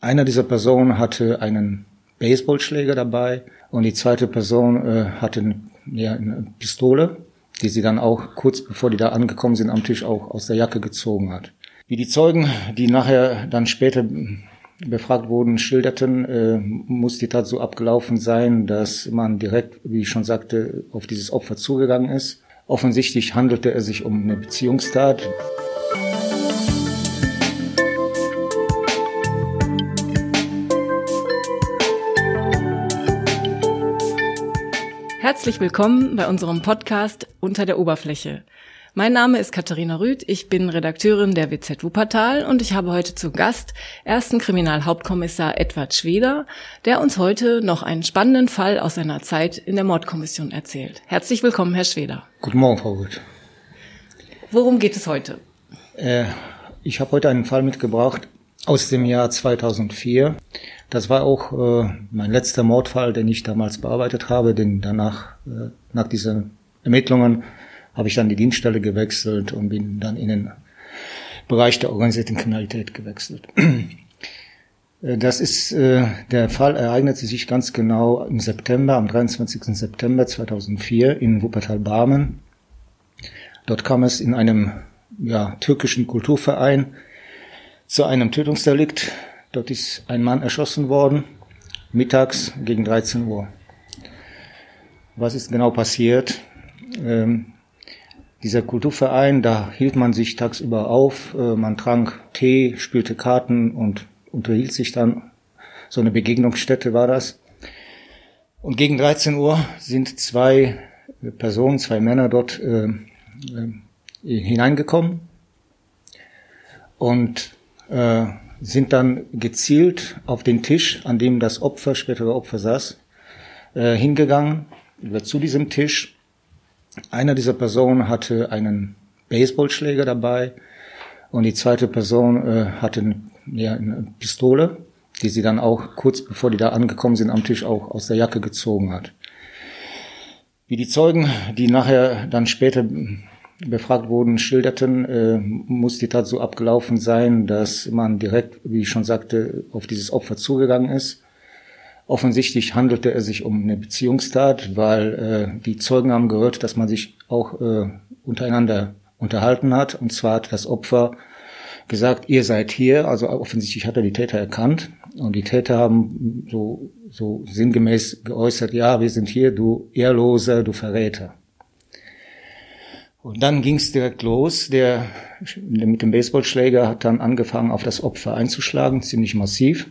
Einer dieser Personen hatte einen Baseballschläger dabei und die zweite Person äh, hatte eine, ja, eine Pistole, die sie dann auch kurz bevor die da angekommen sind am Tisch auch aus der Jacke gezogen hat. Wie die Zeugen, die nachher dann später befragt wurden, schilderten, äh, muss die Tat so abgelaufen sein, dass man direkt, wie ich schon sagte, auf dieses Opfer zugegangen ist. Offensichtlich handelte es sich um eine Beziehungstat. Herzlich willkommen bei unserem Podcast Unter der Oberfläche. Mein Name ist Katharina Rüth, ich bin Redakteurin der WZ Wuppertal und ich habe heute zu Gast ersten Kriminalhauptkommissar Edward Schweder, der uns heute noch einen spannenden Fall aus seiner Zeit in der Mordkommission erzählt. Herzlich willkommen, Herr Schweder. Guten Morgen, Frau Rüth. Worum geht es heute? Äh, ich habe heute einen Fall mitgebracht aus dem Jahr 2004. Das war auch äh, mein letzter Mordfall, den ich damals bearbeitet habe, denn danach, äh, nach diesen Ermittlungen, habe ich dann die Dienststelle gewechselt und bin dann in den Bereich der organisierten Kriminalität gewechselt. Äh, das ist, äh, der Fall ereignete sich ganz genau im September, am 23. September 2004 in Wuppertal-Barmen. Dort kam es in einem ja, türkischen Kulturverein zu einem Tötungsdelikt. Dort ist ein Mann erschossen worden, mittags gegen 13 Uhr. Was ist genau passiert? Ähm, dieser Kulturverein, da hielt man sich tagsüber auf, äh, man trank Tee, spielte Karten und unterhielt sich dann. So eine Begegnungsstätte war das. Und gegen 13 Uhr sind zwei Personen, zwei Männer dort äh, äh, hineingekommen und äh, sind dann gezielt auf den Tisch, an dem das Opfer, spätere Opfer saß, äh, hingegangen, zu diesem Tisch. Einer dieser Personen hatte einen Baseballschläger dabei und die zweite Person äh, hatte eine, ja, eine Pistole, die sie dann auch kurz bevor die da angekommen sind am Tisch auch aus der Jacke gezogen hat. Wie die Zeugen, die nachher dann später befragt wurden, schilderten, äh, muss die Tat so abgelaufen sein, dass man direkt, wie ich schon sagte, auf dieses Opfer zugegangen ist. Offensichtlich handelte es sich um eine Beziehungstat, weil äh, die Zeugen haben gehört, dass man sich auch äh, untereinander unterhalten hat. Und zwar hat das Opfer gesagt, ihr seid hier. Also offensichtlich hat er die Täter erkannt. Und die Täter haben so, so sinngemäß geäußert, ja, wir sind hier, du Ehrloser, du Verräter. Und dann ging es direkt los. Der mit dem Baseballschläger hat dann angefangen, auf das Opfer einzuschlagen, ziemlich massiv.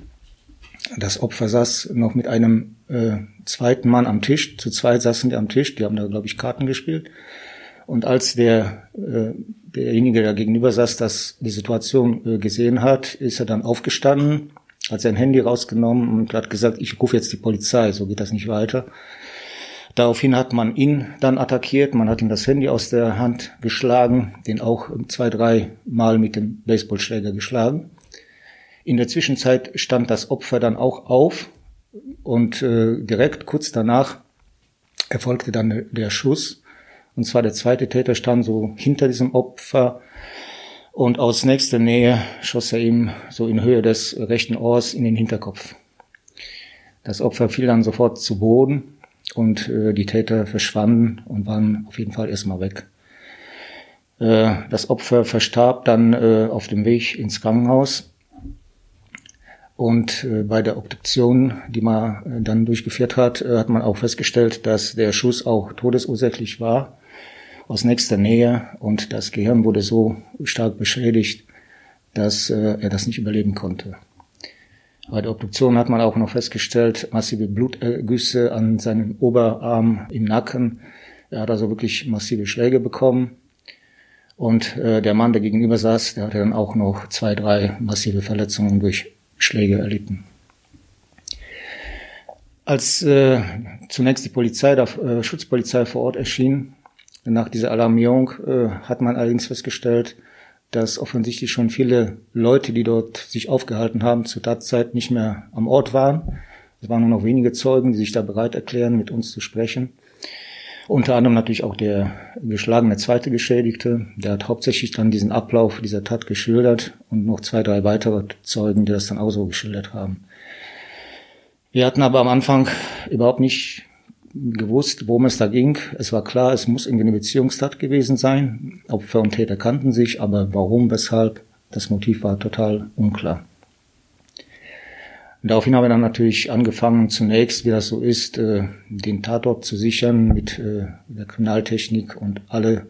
Das Opfer saß noch mit einem äh, zweiten Mann am Tisch. Zu zweit saßen die am Tisch. Die haben da, glaube ich, Karten gespielt. Und als der äh, derjenige, der gegenüber saß, das die Situation äh, gesehen hat, ist er dann aufgestanden, hat sein Handy rausgenommen und hat gesagt, ich rufe jetzt die Polizei. So geht das nicht weiter. Daraufhin hat man ihn dann attackiert, man hat ihm das Handy aus der Hand geschlagen, den auch zwei, drei Mal mit dem Baseballschläger geschlagen. In der Zwischenzeit stand das Opfer dann auch auf und äh, direkt kurz danach erfolgte dann der Schuss. Und zwar der zweite Täter stand so hinter diesem Opfer und aus nächster Nähe schoss er ihm so in Höhe des rechten Ohrs in den Hinterkopf. Das Opfer fiel dann sofort zu Boden und äh, die Täter verschwanden und waren auf jeden Fall erstmal weg. Äh, das Opfer verstarb dann äh, auf dem Weg ins Krankenhaus und äh, bei der Obduktion, die man äh, dann durchgeführt hat, äh, hat man auch festgestellt, dass der Schuss auch todesursächlich war aus nächster Nähe und das Gehirn wurde so stark beschädigt, dass äh, er das nicht überleben konnte. Bei der Obduktion hat man auch noch festgestellt, massive Blutgüsse an seinem Oberarm im Nacken. Er hat also wirklich massive Schläge bekommen. Und äh, der Mann, der gegenüber saß, der hatte dann auch noch zwei, drei massive Verletzungen durch Schläge erlitten. Als äh, zunächst die Polizei, der äh, Schutzpolizei vor Ort erschien, nach dieser Alarmierung, äh, hat man allerdings festgestellt, dass offensichtlich schon viele Leute, die dort sich aufgehalten haben, zur Tatzeit nicht mehr am Ort waren. Es waren nur noch wenige Zeugen, die sich da bereit erklären, mit uns zu sprechen. Unter anderem natürlich auch der geschlagene zweite Geschädigte. Der hat hauptsächlich dann diesen Ablauf dieser Tat geschildert und noch zwei, drei weitere Zeugen, die das dann auch so geschildert haben. Wir hatten aber am Anfang überhaupt nicht gewusst, worum es da ging. Es war klar, es muss irgendwie eine Beziehungstat gewesen sein. Opfer und Täter kannten sich, aber warum, weshalb, das Motiv war total unklar. Daraufhin haben wir dann natürlich angefangen, zunächst, wie das so ist, äh, den Tatort zu sichern mit äh, der Kriminaltechnik und alle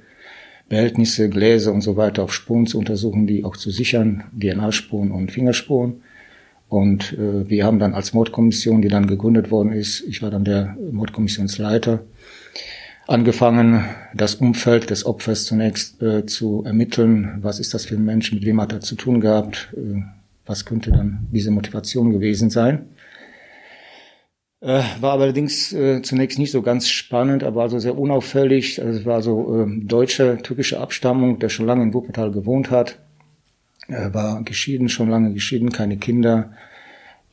Behältnisse, Gläser und so weiter auf Spuren zu untersuchen, die auch zu sichern, DNA-Spuren und Fingerspuren. Und äh, wir haben dann als Mordkommission, die dann gegründet worden ist, ich war dann der Mordkommissionsleiter, angefangen, das Umfeld des Opfers zunächst äh, zu ermitteln. Was ist das für ein Mensch? Mit wem hat er zu tun gehabt? Äh, was könnte dann diese Motivation gewesen sein? Äh, war allerdings äh, zunächst nicht so ganz spannend, aber also sehr unauffällig. Also es war so äh, deutsche, türkische Abstammung, der schon lange in Wuppertal gewohnt hat. Er war geschieden, schon lange geschieden, keine Kinder.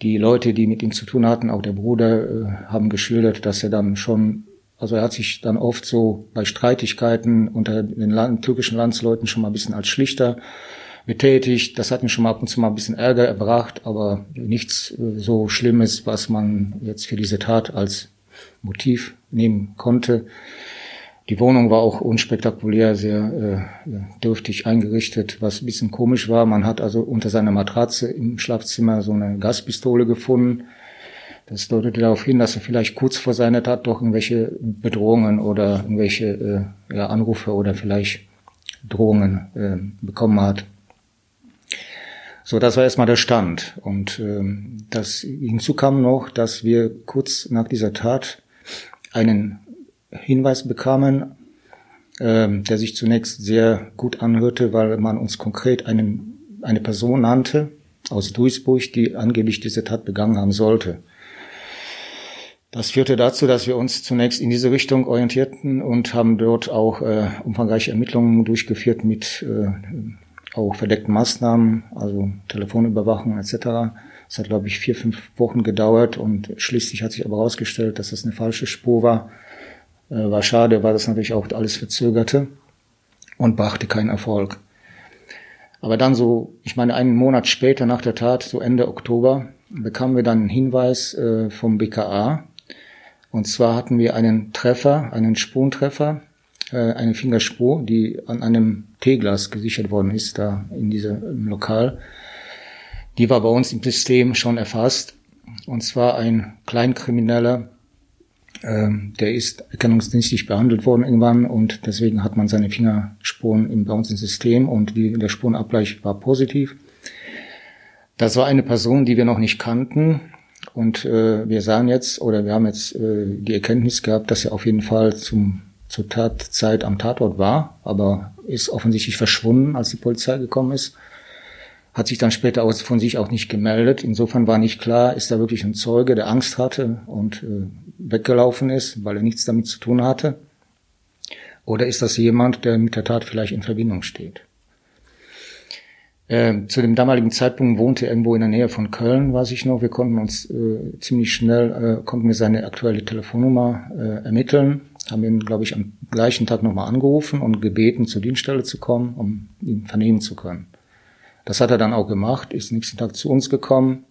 Die Leute, die mit ihm zu tun hatten, auch der Bruder, äh, haben geschildert, dass er dann schon, also er hat sich dann oft so bei Streitigkeiten unter den Land, türkischen Landsleuten schon mal ein bisschen als Schlichter betätigt. Das hat mir schon mal ab und zu mal ein bisschen Ärger erbracht, aber nichts äh, so Schlimmes, was man jetzt für diese Tat als Motiv nehmen konnte. Die Wohnung war auch unspektakulär, sehr äh, dürftig eingerichtet, was ein bisschen komisch war. Man hat also unter seiner Matratze im Schlafzimmer so eine Gaspistole gefunden. Das deutete darauf hin, dass er vielleicht kurz vor seiner Tat doch irgendwelche Bedrohungen oder irgendwelche äh, ja, Anrufe oder vielleicht Drohungen äh, bekommen hat. So, das war erstmal der Stand. Und ähm, das hinzu kam noch, dass wir kurz nach dieser Tat einen Hinweis bekamen, ähm, der sich zunächst sehr gut anhörte, weil man uns konkret einen, eine Person nannte aus Duisburg, die angeblich diese Tat begangen haben sollte. Das führte dazu, dass wir uns zunächst in diese Richtung orientierten und haben dort auch äh, umfangreiche Ermittlungen durchgeführt mit äh, auch verdeckten Maßnahmen, also Telefonüberwachung etc. Es hat, glaube ich, vier, fünf Wochen gedauert und schließlich hat sich aber herausgestellt, dass das eine falsche Spur war. Äh, war schade, weil das natürlich auch alles verzögerte und brachte keinen Erfolg. Aber dann so, ich meine, einen Monat später nach der Tat, so Ende Oktober, bekamen wir dann einen Hinweis äh, vom BKA. Und zwar hatten wir einen Treffer, einen Spurentreffer äh, eine Fingerspur, die an einem Teeglas gesichert worden ist, da in diesem Lokal. Die war bei uns im System schon erfasst. Und zwar ein Kleinkrimineller, der ist erkennungsdienstlich behandelt worden irgendwann und deswegen hat man seine Fingerspuren im, bei uns im System und die, der Spurenabgleich war positiv. Das war eine Person, die wir noch nicht kannten. Und äh, wir sahen jetzt, oder wir haben jetzt äh, die Erkenntnis gehabt, dass er auf jeden Fall zum zur Tatzeit am Tatort war, aber ist offensichtlich verschwunden, als die Polizei gekommen ist. Hat sich dann später aus, von sich auch nicht gemeldet. Insofern war nicht klar, ist da wirklich ein Zeuge, der Angst hatte und äh, weggelaufen ist, weil er nichts damit zu tun hatte. Oder ist das jemand, der mit der Tat vielleicht in Verbindung steht? Äh, zu dem damaligen Zeitpunkt wohnte er irgendwo in der Nähe von Köln, weiß ich noch. Wir konnten uns äh, ziemlich schnell, äh, konnten wir seine aktuelle Telefonnummer äh, ermitteln haben ihn, glaube ich, am gleichen Tag nochmal angerufen und gebeten, zur Dienststelle zu kommen, um ihn vernehmen zu können. Das hat er dann auch gemacht, ist nächsten Tag zu uns gekommen.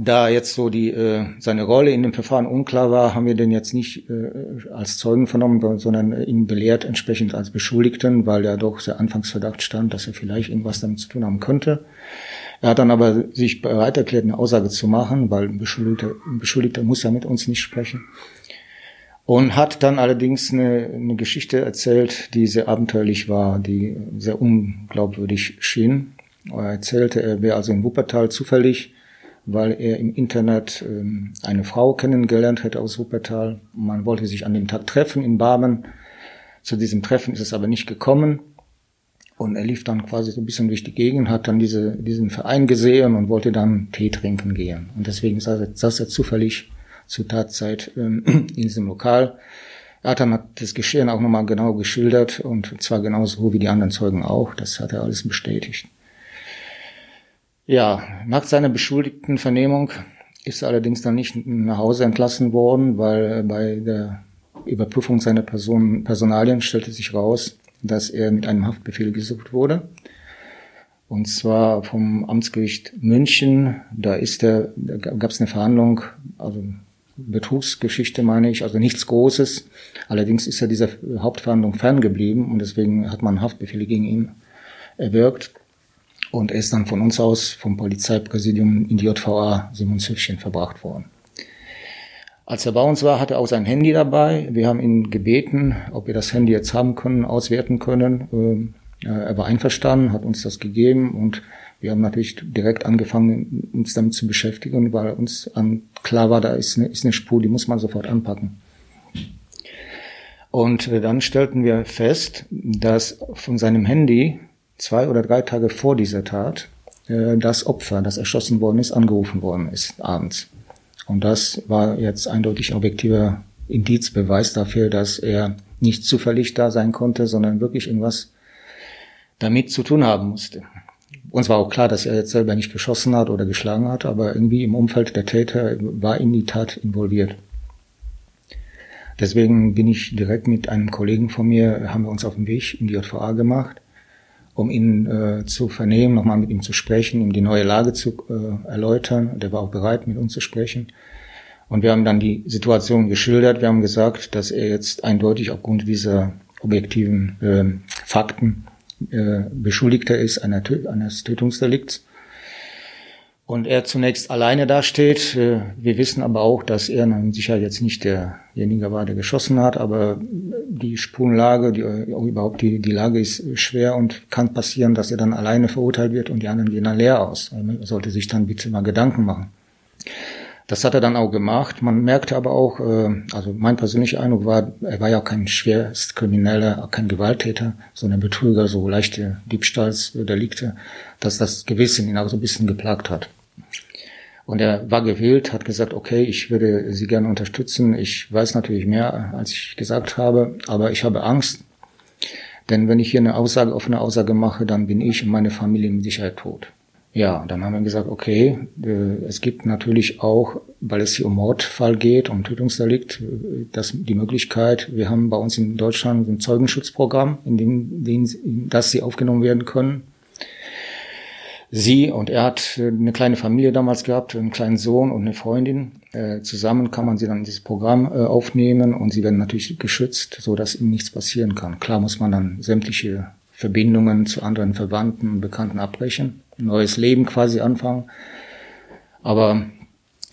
Da jetzt so die äh, seine Rolle in dem Verfahren unklar war, haben wir den jetzt nicht äh, als Zeugen vernommen, sondern ihn belehrt entsprechend als Beschuldigten, weil ja doch der Anfangsverdacht stand, dass er vielleicht irgendwas damit zu tun haben könnte. Er hat dann aber sich bereit erklärt, eine Aussage zu machen, weil ein Beschuldigter, ein Beschuldigter muss ja mit uns nicht sprechen und hat dann allerdings eine, eine Geschichte erzählt, die sehr abenteuerlich war, die sehr unglaubwürdig schien. Er erzählte, er wäre also in Wuppertal zufällig, weil er im Internet ähm, eine Frau kennengelernt hätte aus Wuppertal. Man wollte sich an dem Tag treffen in Barmen. Zu diesem Treffen ist es aber nicht gekommen. Und er lief dann quasi so ein bisschen durch die Gegend, hat dann diese, diesen Verein gesehen und wollte dann Tee trinken gehen. Und deswegen saß er, saß er zufällig zur Tatzeit ähm, in diesem Lokal. Adam hat das Geschehen auch nochmal genau geschildert und zwar genauso wie die anderen Zeugen auch. Das hat er alles bestätigt. Ja, nach seiner beschuldigten Vernehmung ist er allerdings dann nicht nach Hause entlassen worden, weil bei der Überprüfung seiner Person, Personalien stellte sich raus, dass er mit einem Haftbefehl gesucht wurde. Und zwar vom Amtsgericht München. Da ist der, da gab es eine Verhandlung, also Betrugsgeschichte meine ich, also nichts Großes. Allerdings ist er dieser Hauptverhandlung ferngeblieben und deswegen hat man Haftbefehle gegen ihn erwirkt. Und er ist dann von uns aus vom Polizeipräsidium in die JVA Simonshöfchen verbracht worden. Als er bei uns war, hatte er auch sein Handy dabei. Wir haben ihn gebeten, ob wir das Handy jetzt haben können, auswerten können. Ähm, er war einverstanden, hat uns das gegeben und wir haben natürlich direkt angefangen, uns damit zu beschäftigen, weil uns klar war, da ist eine, ist eine Spur, die muss man sofort anpacken. Und dann stellten wir fest, dass von seinem Handy zwei oder drei Tage vor dieser Tat äh, das Opfer, das erschossen worden ist, angerufen worden ist abends. Und das war jetzt eindeutig objektiver Indizbeweis dafür, dass er nicht zufällig da sein konnte, sondern wirklich irgendwas damit zu tun haben musste. Uns war auch klar, dass er jetzt selber nicht geschossen hat oder geschlagen hat, aber irgendwie im Umfeld der Täter war in die Tat involviert. Deswegen bin ich direkt mit einem Kollegen von mir, haben wir uns auf den Weg in die JVA gemacht, um ihn äh, zu vernehmen, nochmal mit ihm zu sprechen, ihm die neue Lage zu äh, erläutern. Der war auch bereit, mit uns zu sprechen. Und wir haben dann die Situation geschildert. Wir haben gesagt, dass er jetzt eindeutig aufgrund dieser objektiven äh, Fakten äh, Beschuldigter ist einer, eines Tötungsdelikts. Und er zunächst alleine dasteht. Äh, wir wissen aber auch, dass er sicher jetzt nicht derjenige war, der geschossen hat, aber die Spurenlage, die, überhaupt die, die Lage ist schwer und kann passieren, dass er dann alleine verurteilt wird und die anderen gehen dann leer aus. Er sollte sich dann bitte mal Gedanken machen. Das hat er dann auch gemacht. Man merkte aber auch, äh, also mein persönlicher Eindruck war, er war ja kein Schwerstkrimineller, kein Gewalttäter, sondern Betrüger, so leichte Diebstahlsdelikte, dass das Gewissen ihn auch so ein bisschen geplagt hat. Und er war gewillt, hat gesagt, okay, ich würde Sie gerne unterstützen. Ich weiß natürlich mehr, als ich gesagt habe, aber ich habe Angst. Denn wenn ich hier eine Aussage, offene Aussage mache, dann bin ich und meine Familie mit Sicherheit tot. Ja, dann haben wir gesagt, okay, äh, es gibt natürlich auch, weil es hier um Mordfall geht, um Tötungsdelikt, äh, das, die Möglichkeit, wir haben bei uns in Deutschland ein Zeugenschutzprogramm, in dem, in dass sie aufgenommen werden können. Sie und er hat äh, eine kleine Familie damals gehabt, einen kleinen Sohn und eine Freundin. zusammen kann man sie dann in dieses Programm aufnehmen und sie werden natürlich geschützt, so dass ihnen nichts passieren kann. Klar muss man dann sämtliche Verbindungen zu anderen Verwandten und Bekannten abbrechen neues Leben quasi anfangen. Aber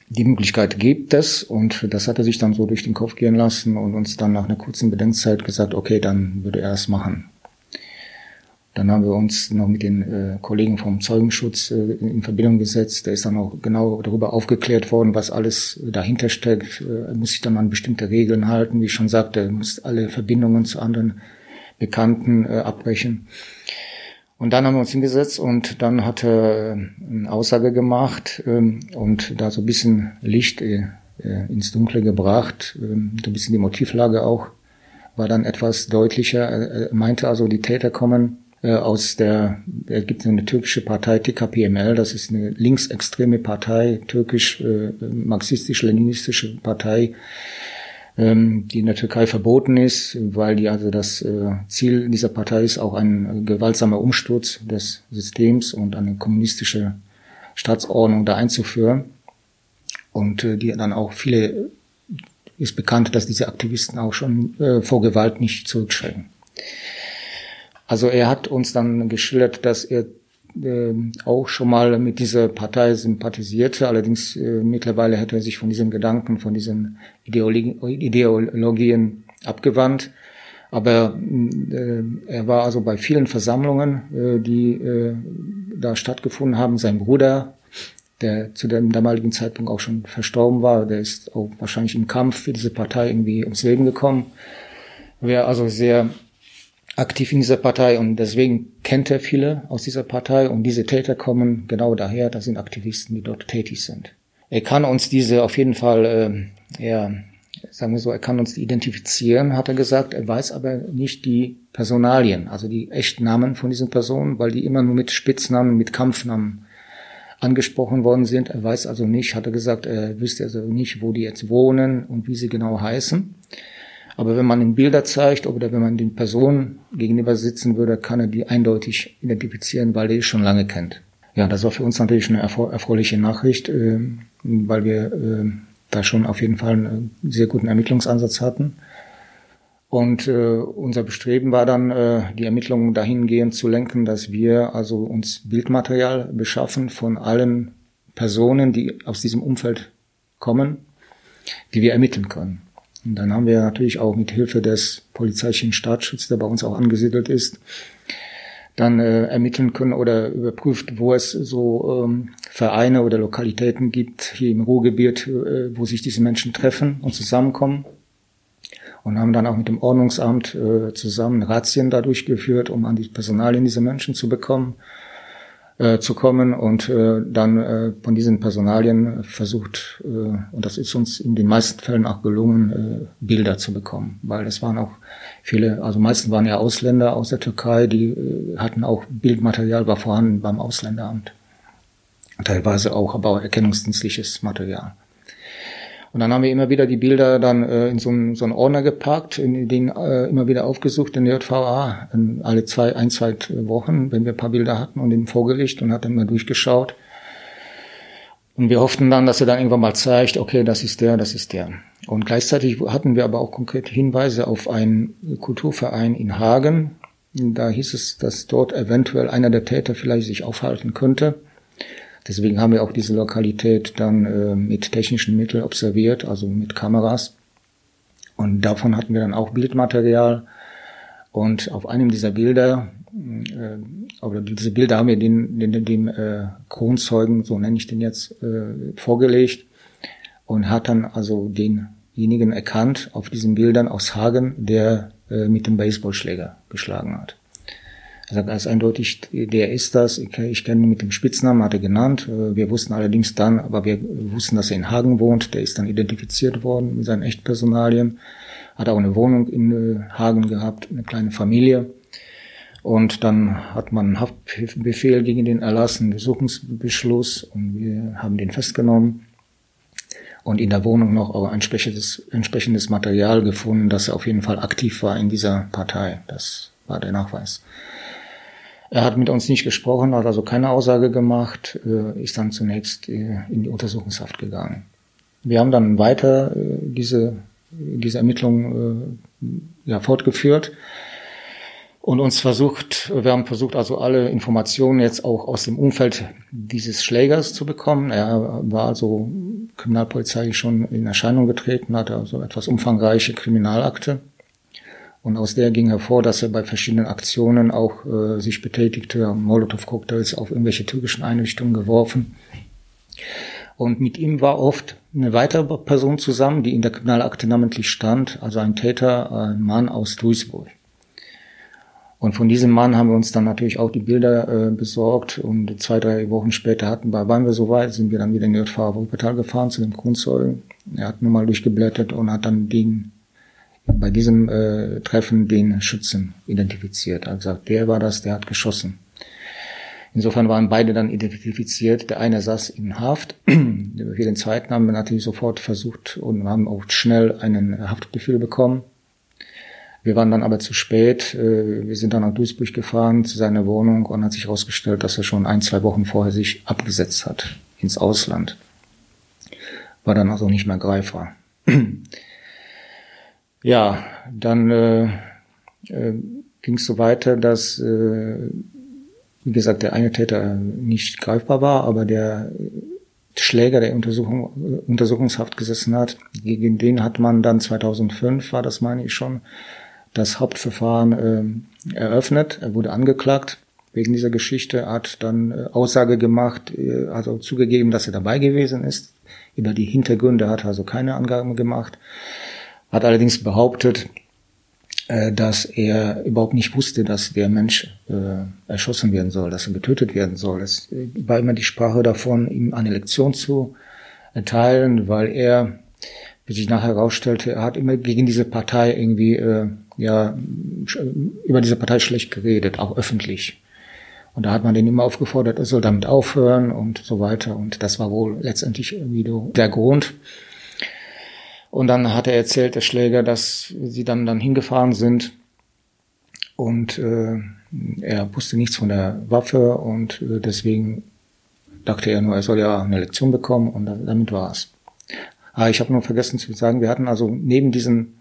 die Möglichkeit gibt es und das hat er sich dann so durch den Kopf gehen lassen und uns dann nach einer kurzen Bedenkzeit gesagt, okay, dann würde er es machen. Dann haben wir uns noch mit den äh, Kollegen vom Zeugenschutz äh, in Verbindung gesetzt. Da ist dann auch genau darüber aufgeklärt worden, was alles dahinter steckt. Äh, muss sich dann an bestimmte Regeln halten. Wie ich schon sagte, muss alle Verbindungen zu anderen Bekannten äh, abbrechen. Und dann haben wir uns hingesetzt und dann hat er äh, eine Aussage gemacht ähm, und da so ein bisschen Licht äh, äh, ins Dunkle gebracht, ähm, so ein bisschen die Motivlage auch war dann etwas deutlicher. Er meinte also, die Täter kommen aus der, es gibt eine türkische Partei, TKPML, das ist eine linksextreme Partei, türkisch-marxistisch-leninistische Partei, ähm, die in der Türkei verboten ist, weil die also das äh, Ziel dieser Partei ist auch ein gewaltsamer Umsturz des Systems und eine kommunistische Staatsordnung da einzuführen. Und äh, die dann auch viele ist bekannt, dass diese Aktivisten auch schon äh, vor Gewalt nicht zurückschrecken. Also er hat uns dann geschildert, dass er äh, auch schon mal mit dieser Partei sympathisierte. Allerdings äh, mittlerweile hätte er sich von diesem Gedanken, von diesen Ideologi Ideologien abgewandt. Aber äh, er war also bei vielen Versammlungen, äh, die äh, da stattgefunden haben. Sein Bruder, der zu dem damaligen Zeitpunkt auch schon verstorben war, der ist auch wahrscheinlich im Kampf für diese Partei irgendwie ums Leben gekommen. Wäre also sehr aktiv in dieser Partei und deswegen kennt er viele aus dieser Partei und diese Täter kommen genau daher, das sind Aktivisten, die dort tätig sind. Er kann uns diese auf jeden Fall, äh, ja, sagen wir so, er kann uns identifizieren, hat er gesagt, er weiß aber nicht die Personalien, also die echten Namen von diesen Personen, weil die immer nur mit Spitznamen, mit Kampfnamen angesprochen worden sind. Er weiß also nicht, hat er gesagt, er wüsste also nicht, wo die jetzt wohnen und wie sie genau heißen. Aber wenn man ihm Bilder zeigt oder wenn man den Personen gegenüber sitzen würde, kann er die eindeutig identifizieren, weil er die schon lange kennt. Ja, das war für uns natürlich eine erfreuliche Nachricht, äh, weil wir äh, da schon auf jeden Fall einen sehr guten Ermittlungsansatz hatten. Und äh, unser Bestreben war dann, äh, die Ermittlungen dahingehend zu lenken, dass wir also uns Bildmaterial beschaffen von allen Personen, die aus diesem Umfeld kommen, die wir ermitteln können. Und dann haben wir natürlich auch mit Hilfe des polizeilichen Staatsschutzes, der bei uns auch angesiedelt ist, dann äh, ermitteln können oder überprüft, wo es so ähm, Vereine oder Lokalitäten gibt hier im Ruhrgebiet, äh, wo sich diese Menschen treffen und zusammenkommen. Und haben dann auch mit dem Ordnungsamt äh, zusammen Razzien da durchgeführt, um an die Personalien dieser Menschen zu bekommen äh, zu kommen und äh, dann äh, von diesen Personalien versucht, äh, und das ist uns in den meisten Fällen auch gelungen, äh, Bilder zu bekommen, weil es waren auch viele, also meisten waren ja Ausländer aus der Türkei, die äh, hatten auch Bildmaterial, war vorhanden beim Ausländeramt. Teilweise auch aber auch erkennungsdienstliches Material. Und dann haben wir immer wieder die Bilder dann äh, in so einen, so einen Ordner gepackt, in den äh, immer wieder aufgesucht in der JVA, in alle zwei, ein, zwei Wochen, wenn wir ein paar Bilder hatten und ihn vorgelegt und hat dann mal durchgeschaut. Und wir hofften dann, dass er dann irgendwann mal zeigt, okay, das ist der, das ist der. Und gleichzeitig hatten wir aber auch konkrete Hinweise auf einen Kulturverein in Hagen. Da hieß es, dass dort eventuell einer der Täter vielleicht sich aufhalten könnte. Deswegen haben wir auch diese Lokalität dann äh, mit technischen Mitteln observiert, also mit Kameras. Und davon hatten wir dann auch Bildmaterial. Und auf einem dieser Bilder, äh, oder diese Bilder haben wir den, den, dem äh, Kronzeugen, so nenne ich den jetzt, äh, vorgelegt und hat dann also denjenigen erkannt auf diesen Bildern aus Hagen, der äh, mit dem Baseballschläger geschlagen hat. Er sagt ganz eindeutig, der ist das. Ich, ich kenne ihn mit dem Spitznamen, hat er genannt. Wir wussten allerdings dann, aber wir wussten, dass er in Hagen wohnt. Der ist dann identifiziert worden mit seinen Echtpersonalien. Hat auch eine Wohnung in äh, Hagen gehabt, eine kleine Familie. Und dann hat man einen Haftbefehl gegen den erlassen, Besuchungsbeschluss und wir haben den festgenommen und in der Wohnung noch auch entsprechendes, entsprechendes Material gefunden, dass er auf jeden Fall aktiv war in dieser Partei. Das war der Nachweis. Er hat mit uns nicht gesprochen, hat also keine Aussage gemacht, äh, ist dann zunächst äh, in die Untersuchungshaft gegangen. Wir haben dann weiter äh, diese, diese Ermittlungen ja, fortgeführt und uns versucht, wir haben versucht also alle Informationen jetzt auch aus dem Umfeld dieses Schlägers zu bekommen. Er war also kriminalpolizeilich schon in Erscheinung getreten, hatte also etwas umfangreiche Kriminalakte. Und aus der ging hervor, dass er bei verschiedenen Aktionen auch äh, sich betätigte, Molotow-Cocktails auf irgendwelche türkischen Einrichtungen geworfen. Und mit ihm war oft eine weitere Person zusammen, die in der Kriminalakte namentlich stand, also ein Täter, ein Mann aus Duisburg. Und von diesem Mann haben wir uns dann natürlich auch die Bilder äh, besorgt und zwei, drei Wochen später hatten wir, waren wir soweit, sind wir dann wieder in die JVA Wuppertal gefahren zu dem Grundzeugen. Er hat nun mal durchgeblättert und hat dann den bei diesem äh, Treffen den Schützen identifiziert. Er hat gesagt, der war das, der hat geschossen. Insofern waren beide dann identifiziert. Der eine saß in Haft. Für den zweiten haben wir natürlich sofort versucht und haben auch schnell einen Haftbefehl bekommen. Wir waren dann aber zu spät. Äh, wir sind dann nach Duisburg gefahren zu seiner Wohnung und hat sich herausgestellt, dass er schon ein, zwei Wochen vorher sich abgesetzt hat ins Ausland. War dann also nicht mehr greifbar. Ja, dann äh, äh, ging es so weiter, dass, äh, wie gesagt, der eine Täter nicht greifbar war, aber der Schläger, der Untersuchung, Untersuchungshaft gesessen hat, gegen den hat man dann 2005, war das meine ich schon, das Hauptverfahren äh, eröffnet. Er wurde angeklagt wegen dieser Geschichte, hat dann äh, Aussage gemacht, äh, also zugegeben, dass er dabei gewesen ist. Über die Hintergründe hat er also keine Angaben gemacht hat allerdings behauptet, äh, dass er überhaupt nicht wusste, dass der Mensch äh, erschossen werden soll, dass er getötet werden soll. Es war immer die Sprache davon, ihm eine Lektion zu erteilen, weil er, wie sich nachher herausstellte, er hat immer gegen diese Partei irgendwie, äh, ja, über diese Partei schlecht geredet, auch öffentlich. Und da hat man den immer aufgefordert, er soll damit aufhören und so weiter. Und das war wohl letztendlich irgendwie der Grund, Und dann hat er erzählt, der Schläger, dass sie dann, dann hingefahren sind und äh, er wusste nichts von der Waffe und äh, deswegen dachte er nur, er soll ja eine Lektion bekommen und damit war's. Ah, ich habe nur vergessen zu sagen, wir hatten also neben diesen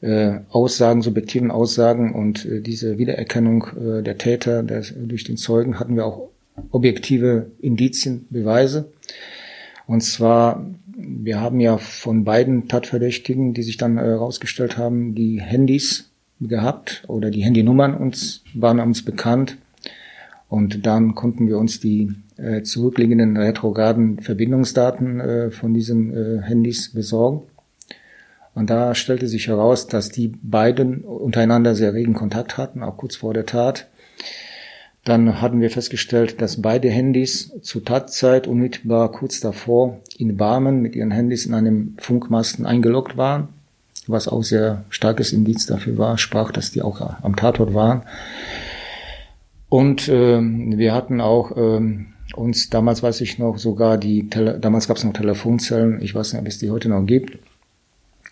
äh, Aussagen, subjektiven Aussagen und äh, diese Wiedererkennung äh, der Täter der, durch den Zeugen hatten wir auch objektive Indizien, Beweise. Und zwar, wir haben ja von beiden Tatverdächtigen, die sich dann herausgestellt äh, haben, die Handys gehabt oder die Handynummern uns waren uns bekannt. Und dann konnten wir uns die äh, zurückliegenden retrograden Verbindungsdaten äh, von diesen äh, Handys besorgen. Und da stellte sich heraus, dass die beiden untereinander sehr regen Kontakt hatten, auch kurz vor der Tat. Dann hatten wir festgestellt, dass beide Handys zur Tatzeit unmittelbar kurz davor in Barmen mit ihren Handys in einem Funkmasten eingeloggt waren, was auch sehr starkes Indiz dafür war, sprach, dass die auch am Tatort waren. Und ähm, wir hatten auch ähm, uns, damals weiß ich noch, sogar die, Tele damals gab es noch Telefonzellen, ich weiß nicht, ob es die heute noch gibt,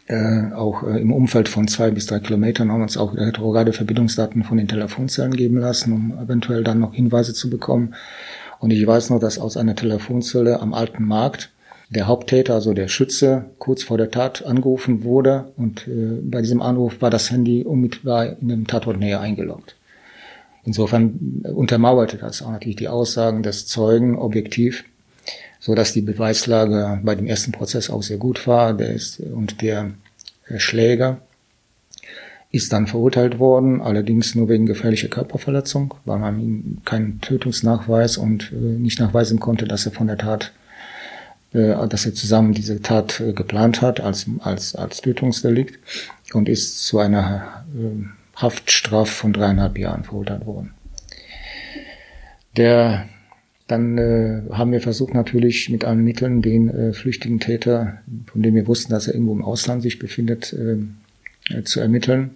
äh, auch äh, im Umfeld von zwei bis drei Kilometern haben uns auch retrograde Verbindungsdaten von den Telefonzellen geben lassen, um eventuell dann noch Hinweise zu bekommen. Und ich weiß noch, dass aus einer Telefonzelle am Alten Markt der Haupttäter, also der Schütze, kurz vor der Tat angerufen wurde und äh, bei diesem Anruf war das Handy unmittelbar in dem Tatort näher eingeloggt. Insofern untermauerte das auch natürlich die Aussagen des Zeugen objektiv so dass die Beweislage bei dem ersten Prozess auch sehr gut war. Der ist, und der Schläger ist dann verurteilt worden, allerdings nur wegen gefährlicher Körperverletzung, weil man ihm keinen Tötungsnachweis und äh, nicht nachweisen konnte, dass er von der Tat, äh, dass er zusammen diese Tat äh, geplant hat als, als, als Tötungsdelikt und ist zu einer Haftstrafe von dreieinhalb Jahren verurteilt worden. Der dann äh, haben wir versucht natürlich mit allen Mitteln den äh, flüchtigen Täter, von dem wir wussten, dass er irgendwo im Ausland sich befindet, äh, äh zu ermitteln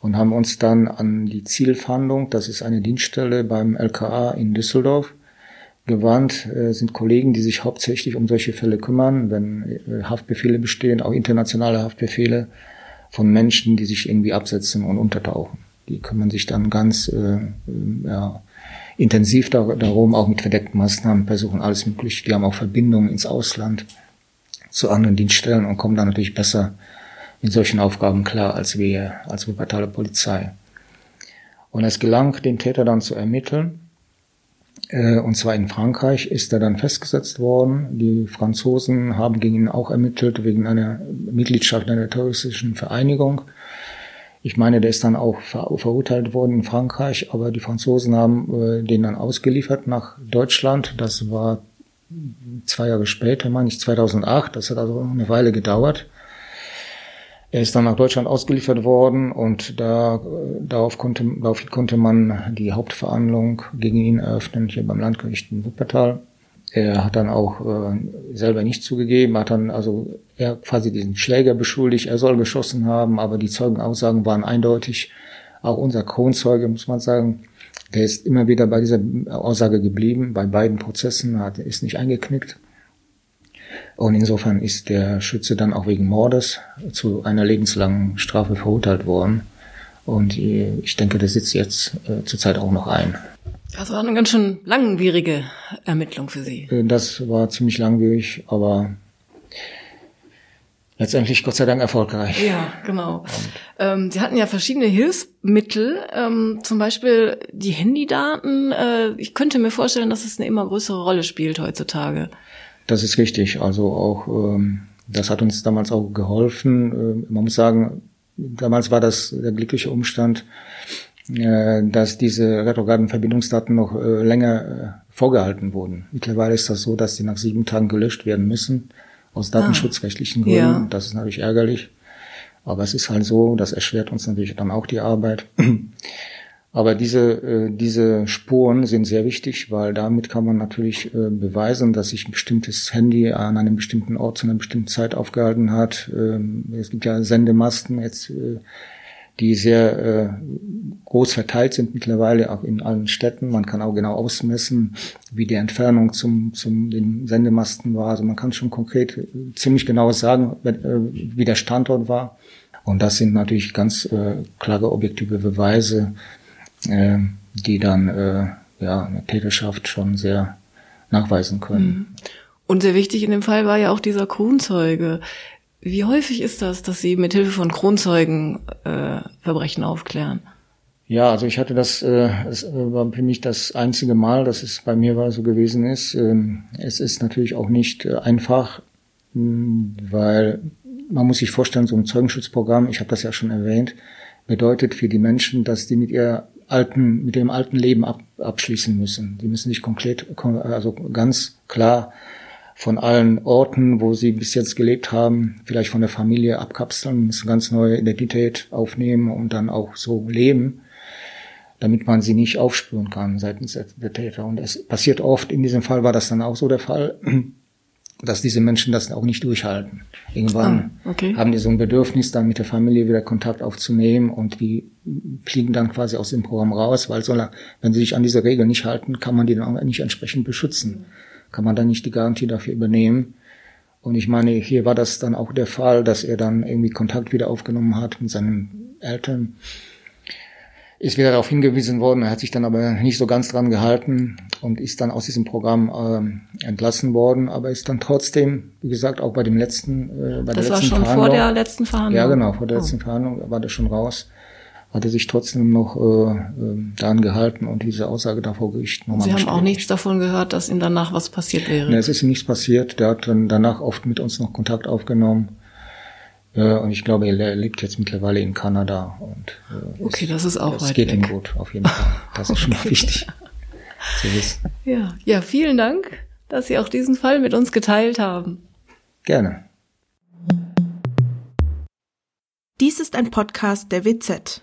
und haben uns dann an die Zielfahndung, das ist eine Dienststelle beim LKA in Düsseldorf, gewandt, äh, sind Kollegen, die sich hauptsächlich um solche Fälle kümmern, wenn äh, Haftbefehle bestehen, auch internationale Haftbefehle von Menschen, die sich irgendwie absetzen und untertauchen. Die kümmern sich dann ganz äh, äh ja, intensiv darum, auch mit verdeckten Maßnahmen versuchen alles mögliche. Die haben auch Verbindungen ins Ausland zu anderen Dienststellen und kommen dann natürlich besser in solchen Aufgaben klar als wir, als Wuppertaler Polizei. Und es gelang, den Täter dann zu ermitteln. Äh, und zwar in Frankreich ist er dann festgesetzt worden. Die Franzosen haben gegen ihn auch ermittelt wegen einer Mitgliedschaft in einer terroristischen Vereinigung. Ich meine, der ist dann auch ver verurteilt worden in Frankreich, aber die Franzosen haben äh, den dann ausgeliefert nach Deutschland. Das war zwei Jahre später, meine ich 2008. Das hat also eine Weile gedauert. Er ist dann nach Deutschland ausgeliefert worden und da, darauf konnte, darauf konnte man die Hauptverhandlung gegen ihn eröffnen, hier beim Landgericht in Wuppertal. Er hat dann auch äh, selber nicht zugegeben, hat dann also er quasi diesen Schläger beschuldigt, er soll geschossen haben, aber die Zeugenaussagen waren eindeutig. Auch unser Kronzeuge, muss man sagen, der ist immer wieder bei dieser Aussage geblieben, bei beiden Prozessen, hat, ist nicht eingeknickt. Und insofern ist der Schütze dann auch wegen Mordes zu einer lebenslangen Strafe verurteilt worden. Und äh, ich denke, der sitzt jetzt äh, zurzeit auch noch ein. Das war eine ganz schön langwierige Ermittlung für Sie. Äh, das war ziemlich langwierig, aber letztendlich Gott sei Dank erfolgreich. Ja, genau. Ähm, Sie hatten ja verschiedene Hilfsmittel, ähm, zum Beispiel die Handydaten. Äh, ich könnte mir vorstellen, dass es eine immer größere Rolle spielt heutzutage. Das ist richtig. Also auch ähm, das hat uns damals auch geholfen. Äh, man muss sagen, damals war das der glückliche Umstand, dass diese retrograden Verbindungsdaten noch äh, länger äh, vorgehalten wurden. Mittlerweile ist das so, dass sie nach sieben Tagen gelöscht werden müssen, aus ah. datenschutzrechtlichen Gründen. Ja. Das ist natürlich ärgerlich. Aber es ist halt so, das erschwert uns natürlich dann auch die Arbeit. Aber diese, diese Spuren sind sehr wichtig, weil damit kann man natürlich beweisen, dass sich ein bestimmtes Handy an einem bestimmten Ort zu einer bestimmten Zeit aufgehalten hat. Ähm, es gibt ja Sendemasten jetzt die sehr äh, groß verteilt sind mittlerweile, auch in allen Städten. Man kann auch genau ausmessen, wie die Entfernung zum, zum den Sendemasten war. Also man kann schon konkret äh, ziemlich genau sagen, äh, wie der Standort war. Und das sind natürlich ganz äh, klare objektive Beweise, äh, die dann äh, ja eine Täterschaft schon sehr nachweisen können. Mhm. Und sehr wichtig in dem Fall war ja auch dieser Kronzeuge. Wie häufig ist das, dass Sie mit Hilfe von Kronzeugen äh, Verbrechen aufklären? Ja, also ich hatte das, äh, es war für mich das einzige Mal, dass es bei mir war so gewesen ist. Ähm, es ist natürlich auch nicht äh, einfach, mh, hm, weil man muss sich vorstellen, so ein Zeugenschutzprogramm, ich habe das ja schon erwähnt, bedeutet für die Menschen, dass die mit ihr alten, mit dem alten Leben ab, abschließen müssen. Die müssen sich konkret, also ganz klar von allen Orten, wo sie bis jetzt gelebt haben, vielleicht von der Familie abkapseln, müssen ganz neue Identität aufnehmen und dann auch so leben damit man sie nicht aufspüren kann seitens der Täter. Und es passiert oft, in diesem Fall war das dann auch so der Fall, dass diese Menschen das auch nicht durchhalten. Irgendwann ah, okay. haben die so ein Bedürfnis, dann mit der Familie wieder Kontakt aufzunehmen und die fliegen dann quasi aus dem Programm raus, weil solange, wenn sie sich an diese Regeln nicht halten, kann man die dann auch nicht entsprechend beschützen. Kann man dann nicht die Garantie dafür übernehmen. Und ich meine, hier war das dann auch der Fall, dass er dann irgendwie Kontakt wieder aufgenommen hat mit seinen Eltern ist wieder darauf hingewiesen worden. Er hat sich dann aber nicht so ganz dran gehalten und ist dann aus diesem Programm äh, entlassen worden, aber ist dann trotzdem, wie gesagt, auch bei dem letzten, äh, bei das der letzten Verhandlung. Das war schon vor der letzten Verhandlung. Ja, genau, vor der oh. letzten Verhandlung war der schon raus. Hat er sich trotzdem noch äh, äh, daran gehalten und diese Aussage da vor Gericht nochmal Sie haben auch nichts davon gehört, dass ihm danach was passiert wäre? Nee, es ist ihm nichts passiert. Der hat dann danach oft mit uns noch Kontakt aufgenommen äh, und ich glaube, er lebt jetzt mittlerweile in Kanada. Und, äh, okay, ist, das ist auch Es geht weg. ihm gut, auf jeden Fall. Das ist schon mal wichtig zu wissen. Ja, ja, vielen Dank, dass Sie auch diesen Fall mit uns geteilt haben. Gerne. Dies ist ein Podcast der WZ.